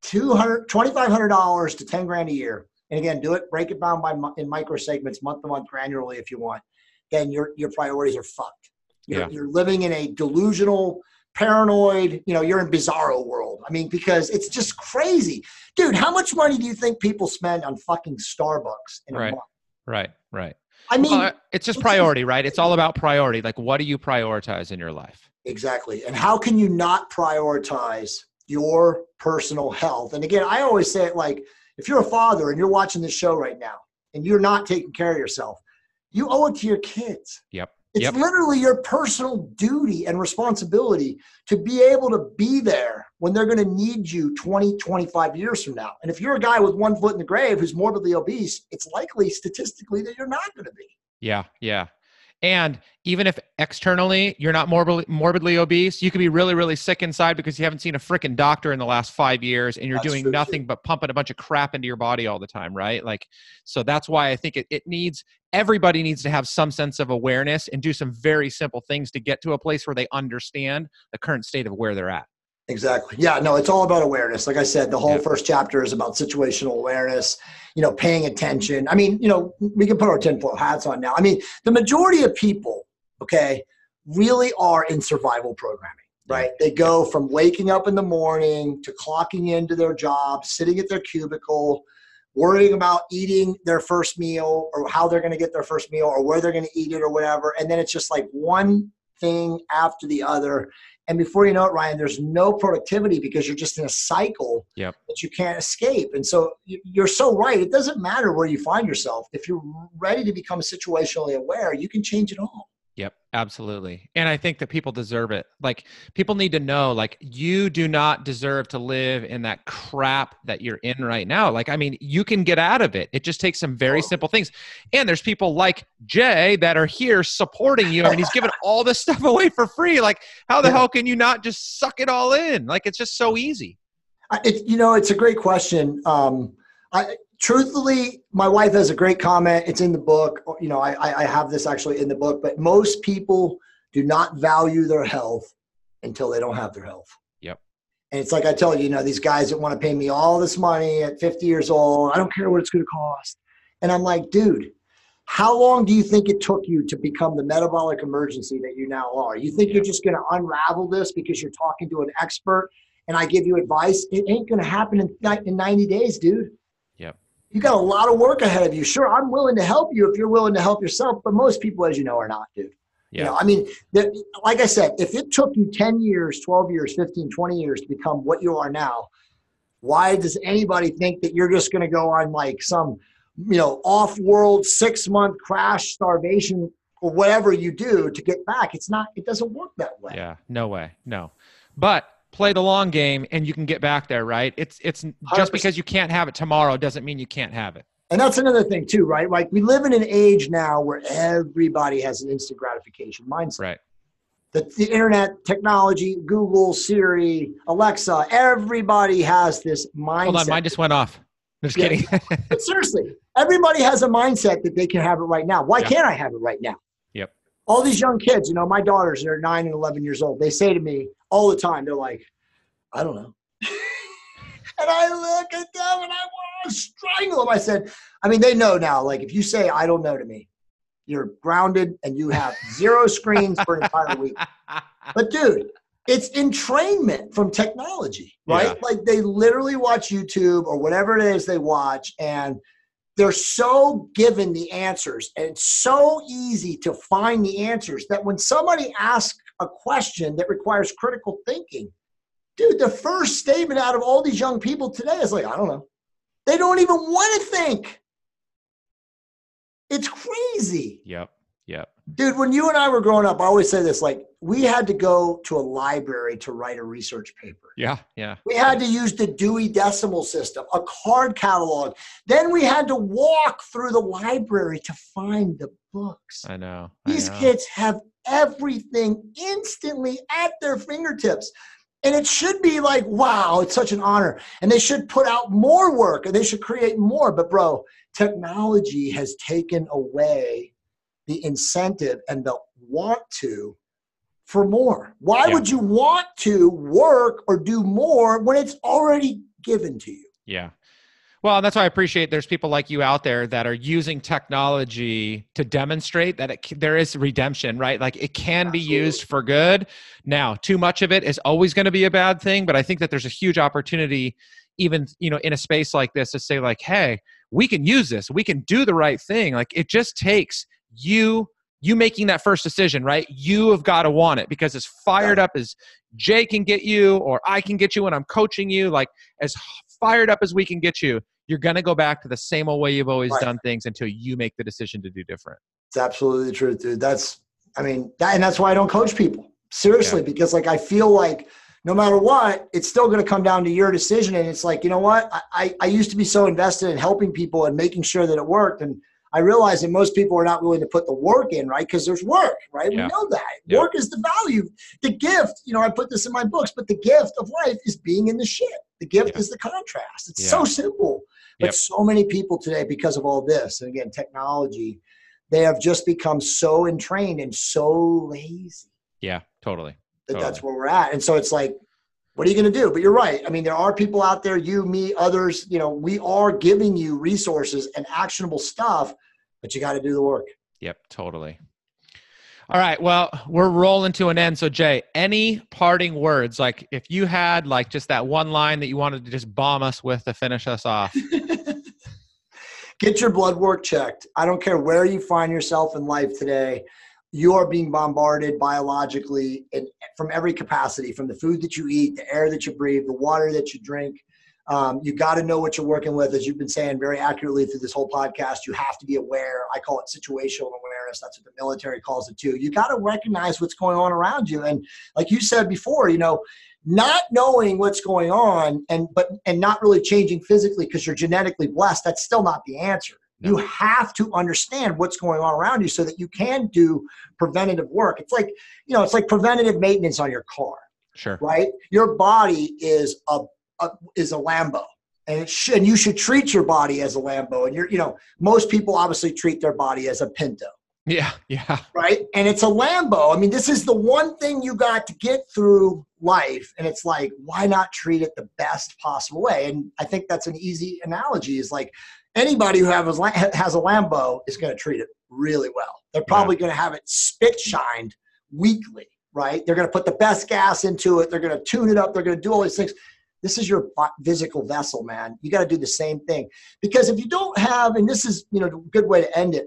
$2,500 to 10 grand a year. And again, do it, break it down by in micro segments, month to month, granularly if you want. Then your your priorities are fucked. You're, Yeah. you're living in a delusional, paranoid. You know, you're in bizarro world. I mean, because it's just crazy, dude. How much money do you think people spend on fucking Starbucks in a Right. month? Right. Right. I mean, Well, it's just priority, right? It's all about priority. Like, what do you prioritize in your life? Exactly. And how can you not prioritize your personal health? And again, I always say it like if you're a father and you're watching this show right now and you're not taking care of yourself, you owe it to your kids. Yep. It's Yep. literally your personal duty and responsibility to be able to be there when they're going to need you 20, 25 years from now. And if you're a guy with one foot in the grave who's morbidly obese, it's likely statistically that you're not going to be. Yeah, yeah. And even if externally you're not morbidly, morbidly obese, you could be really, really sick inside because you haven't seen a freaking doctor in the last five years and you're That's doing true, nothing but pumping a bunch of crap into your body all the time, right? Like, so that's why I think it, it needs, everybody needs to have some sense of awareness and do some very simple things to get to a place where they understand the current state of where they're at. Exactly. Yeah, no, it's all about awareness. Like I said, the whole Yeah. first chapter is about situational awareness, you know, paying attention. I mean, you know, we can put our tinfoil hats on now. I mean, the majority of people, okay, really are in survival programming, right? They go from waking up in the morning to clocking into their job, sitting at their cubicle, worrying about eating their first meal or how they're going to get their first meal or where they're going to eat it or whatever. And then it's just like one thing after the other. And before you know it, Ryan, there's no productivity because you're just in a cycle Yep. that you can't escape. And so you- you're so right. It doesn't matter where you find yourself. If you're ready to become situationally aware, you can change it all. Yep, absolutely. And I think that people deserve it. Like people need to know like you do not deserve to live in that crap that you're in right now. Like I mean, you can get out of it. It just takes some very simple things. And there's people like Jay that are here supporting you. I mean, he's giving all this stuff away for free. Like how the Yeah. hell can you not just suck it all in? Like it's just so easy. I- It, you know, it's a great question. Um, I, truthfully, my wife has a great comment. It's in the book. You know, I, I- I have this actually in the book, but most people do not value their health until they don't have their health. Yep. And it's like I tell you, you know, these guys that want to pay me all this money at 50 years old, I don't care what it's going to cost. And I'm like, dude, how long do you think it took you to become the metabolic emergency that you now are? You think you're just going to unravel this because you're talking to an expert and I give you advice? It ain't going to happen in, in 90 days, dude. You got a lot of work ahead of you. Sure, I'm willing to help you if you're willing to help yourself, but most people, as you know, are not, dude. You Yeah. know, I mean, the, like I said, if it took you 10 years, 12 years, 15, 20 years to become what you are now, why does anybody think that you're just going to go on like some, you know, off world six month crash starvation or whatever you do to get back? It's not, it doesn't work that way. Yeah, no way, no. But play the long game, and you can get back there, right? It's it's 100%. just because you can't have it tomorrow doesn't mean you can't have it. And that's another thing too, right? Like we live in an age now where everybody has an instant gratification mindset. Right. The, the internet, technology, Google, Siri, Alexa, everybody has this mindset. Hold on, mine just went off. I'm just Yeah. kidding. But seriously, everybody has a mindset that they can have it right now. Why Yeah. can't I have it right now? All these young kids, you know, my daughters, they're nine and 11 years old. They say to me all the time, they're like, I don't know. and I look at them and I want to strangle them. I said, I mean, they know now, like, if you say, I don't know to me, you're grounded and you have zero screens for an entire week. But dude, it's entrainment from technology, right? Yeah. Like they literally watch YouTube or whatever it is they watch, and they're so given the answers, and it's so easy to find the answers that when somebody asks a question that requires critical thinking, dude, the first statement out of all these young people today is like, I don't know. They don't even want to think. It's crazy. yep. Yep. Dude, when you and I were growing up, I always say this like, we had to go to a library to write a research paper. Yeah. Yeah. We had to use the Dewey Decimal System, a card catalog. Then we had to walk through the library to find the books. I know. I These know. kids have everything instantly at their fingertips. And it should be like, wow, it's such an honor. And they should put out more work and they should create more. But, bro, technology has taken away the incentive and the want to for more. Why Yeah. would you want to work or do more when it's already given to you? Yeah. Well, that's why I appreciate there's people like you out there that are using technology to demonstrate that it, there is redemption, right? Like it can be used for good. Now, too much of it is always going to be a bad thing, but I think that there's a huge opportunity even, you know, in a space like this to say like, "Hey, we can use this. We can do the right thing." Like it just takes you you making that first decision, right? You have got to want it because as fired up as Jay can get you or I can get you when I'm coaching you, like as fired up as we can get you, you're going to go back to the same old way you've always Right. done things until you make the decision to do different. It's absolutely the truth, dude. That's, I mean, that, and that's why I don't coach people seriously because, like, I feel like no matter what, it's still going to come down to your decision. And it's like, you know what? I, I, I used to be so invested in helping people and making sure that it worked, and I realize that most people are not willing to put the work in, right? Because there's work, right? Yeah. We know that. Yeah. Work is the value. The gift, you know, I put this in my books, but the gift of life is being in the shit. The gift Yeah. is the contrast. It's so simple. But Yep. so many people today, because of all this, and again, technology, they have just become so entrained and so lazy Yeah, totally. that Totally. that's where we're at. And so it's like, what are you going to do? But you're right. I mean, there are people out there, you, me, others, you know, we are giving you resources and actionable stuff, but you got to do the work. Yep, totally. All right. Well, we're rolling to an end. So, Jay, any parting words? Like, if you had like just that one line that you wanted to just bomb us with to finish us off. Get your blood work checked. I don't care where you find yourself in life today. You are being bombarded biologically and from every capacity, from the food that you eat, the air that you breathe, the water that you drink. Um, you got to know what you're working with, as you've been saying very accurately through this whole podcast. You have to be aware. I call it situational awareness. That's what the military calls it too. You got to recognize what's going on around you, and like you said before, you know, not knowing what's going on and but and not really changing physically because you're genetically blessed. That's still not the answer. You have to understand what's going on around you so that you can do preventative work. It's like you know, it's like preventative maintenance on your car Sure. right? Your body is a, a is a Lambo, and it should, and you should treat your body as a Lambo. And you're, you know, most people obviously treat their body as a Pinto, Yeah. Yeah. right? And it's a Lambo. I mean, this is the one thing you got to get through life, and it's like, why not treat it the best possible way? And I think that's an easy analogy. Is like anybody who has has a Lambo is going to treat it really well. They're probably going to have it spit shined weekly, right? They're going to put the best gas into it. They're going to tune it up. They're going to do all these things. This is your physical vessel, man. You got to do the same thing because if you don't have, and this is you know a good way to end it,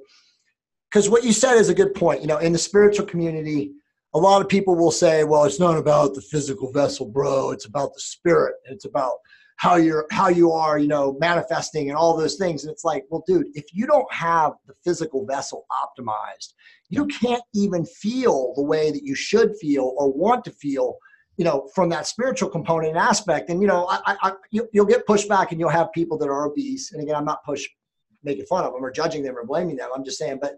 because what you said is a good point. You know, in the spiritual community, a lot of people will say, "Well, it's not about the physical vessel, bro. It's about the spirit. It's about how you're how you are, you know, manifesting and all those things." And it's like, well, dude, if you don't have the physical vessel optimized, you can't even feel the way that you should feel or want to feel you know from that spiritual component and aspect. And you know I, I, you, you'll get pushback and you'll have people that are obese. And again i'm not push making fun of them or judging them or blaming them. I'm just saying but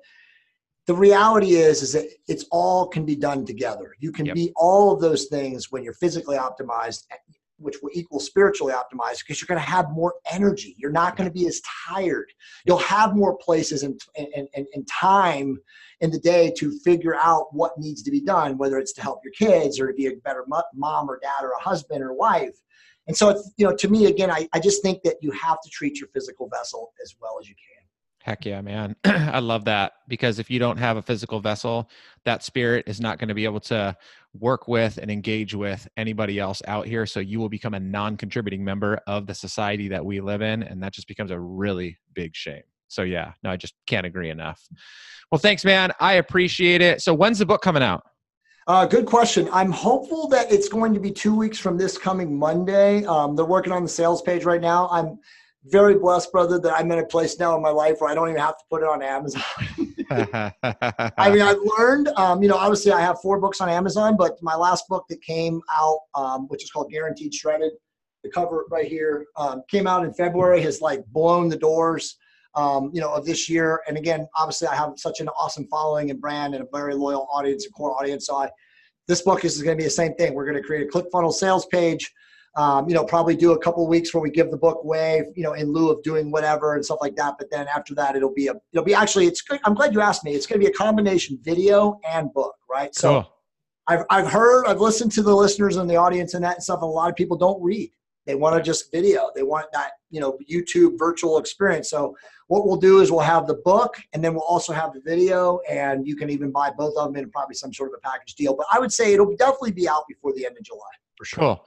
the reality is is that it's all can be done together. You can Yep. be all of those things when you're physically optimized which will equal spiritually optimized because you're going to have more energy you're not going to be as tired you'll have more places and, and, and, and time in the day to figure out what needs to be done, whether it's to help your kids or to be a better mom or dad or a husband or wife. And so, it's, you know, to me, again, I, I just think that you have to treat your physical vessel as well as you can. Heck yeah, man. I love that because if you don't have a physical vessel, that spirit is not going to be able to work with and engage with anybody else out here. So you will become a non contributing member of the society that we live in. And that just becomes a really big shame. So, yeah, no, I just can't agree enough. Well, thanks, man. I appreciate it. So, when's the book coming out? Uh, good question. I'm hopeful that it's going to be two weeks from this coming Monday. Um, they're working on the sales page right now. I'm very blessed, brother, that I'm in a place now in my life where I don't even have to put it on Amazon. I mean, I've learned, um, you know, obviously I have four books on Amazon, but my last book that came out, um, which is called Guaranteed Shredded, the cover right here, um, came out in February, has like blown the doors, um, you know, of this year. And again, obviously I have such an awesome following and brand and a very loyal audience and core audience. So I, this book is going to be the same thing. We're going to create a ClickFunnels sales page. Um, you know, probably do a couple of weeks where we give the book away, you know, in lieu of doing whatever and stuff like that. But then after that, it'll be a, it'll be actually, it's good. I'm glad you asked me. It's going to be a combination video and book, right? So cool. I've, I've heard, I've listened to the listeners and the audience and that and stuff. And a lot of people don't read. They want to just video. They want that, you know, YouTube virtual experience. So what we'll do is we'll have the book and then we'll also have the video and you can even buy both of them in probably some sort of a package deal. But I would say it'll definitely be out before the end of July for sure. Cool.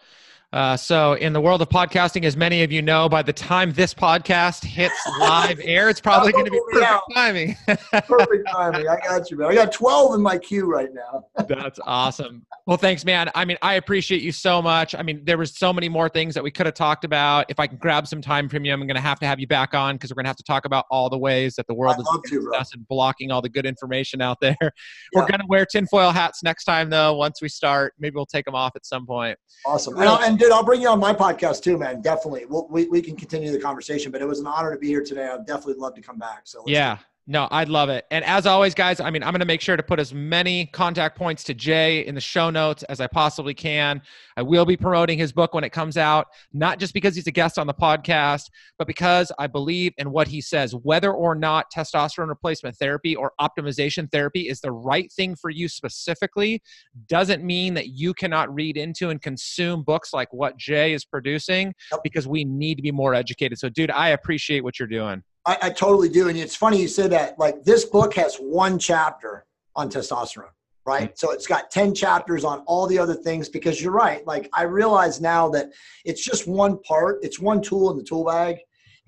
Uh, so, in the world of podcasting, as many of you know, by the time this podcast hits live air, it's probably going to be perfect Yeah. timing. Perfect timing. I got you, man. I got 12 in my queue right now. That's awesome. Well, thanks, man. I mean, I appreciate you so much. I mean, there was so many more things that we could have talked about. If I can grab some time from you, I'm going to have to have you back on because we're going to have to talk about all the ways that the world I'd is to, us and blocking all the good information out there. Yeah. We're going to wear tinfoil hats next time, though. Once we start, maybe we'll take them off at some point. Awesome. And dude, I'll bring you on my podcast too, man. Definitely. We'll, we, we can continue the conversation, but it was an honor to be here today. I'd definitely love to come back. So Yeah. No, I'd love it. And as always, guys, I mean, I'm going to make sure to put as many contact points to Jay in the show notes as I possibly can. I will be promoting his book when it comes out, not just because he's a guest on the podcast, but because I believe in what he says. Whether or not testosterone replacement therapy or optimization therapy is the right thing for you specifically, doesn't mean that you cannot read into and consume books like what Jay is producing because we need to be more educated. So, dude, I appreciate what you're doing. I, I totally do. And it's funny you said that. Like this book has one chapter on testosterone, right? Mm-hmm. So it's got 10 chapters on all the other things because you're right. Like I realize now that it's just one part, it's one tool in the tool bag.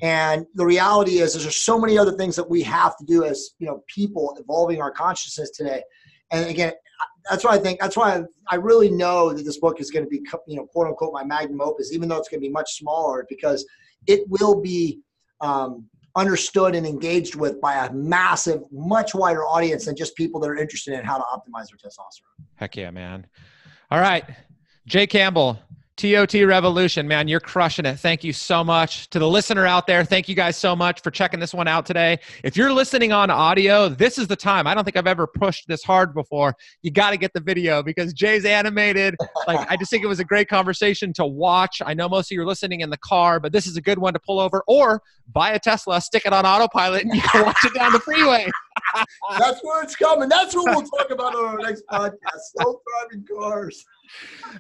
And the reality is, is there's so many other things that we have to do as you know people evolving our consciousness today. And again, that's why I think that's why I really know that this book is going to be you know quote unquote my magnum opus, even though it's going to be much smaller because it will be um, understood and engaged with by a massive, much wider audience than just people that are interested in how to optimize their testosterone. Heck yeah, man. All right. Jay Campbell, TOT Revolution, man, you're crushing it. Thank you so much. To the listener out there, thank you guys so much for checking this one out today. If you're listening on audio, this is the time. I don't think I've ever pushed this hard before. You got to get the video because Jay's animated. Like, I just think it was a great conversation to watch. I know most of you are listening in the car, but this is a good one to pull over or buy a Tesla, stick it on autopilot, and you can watch it down the freeway. That's where it's coming. That's what we'll talk about on our next podcast self driving cars.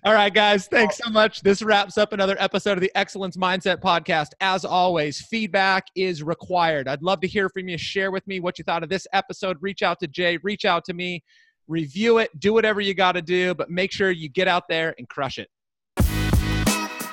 All right, guys. Thanks so much. This wraps up another episode of the Excellence Mindset Podcast. As always, feedback is required. I'd love to hear from you. Share with me what you thought of this episode. Reach out to Jay, reach out to me, review it, do whatever you got to do, but make sure you get out there and crush it.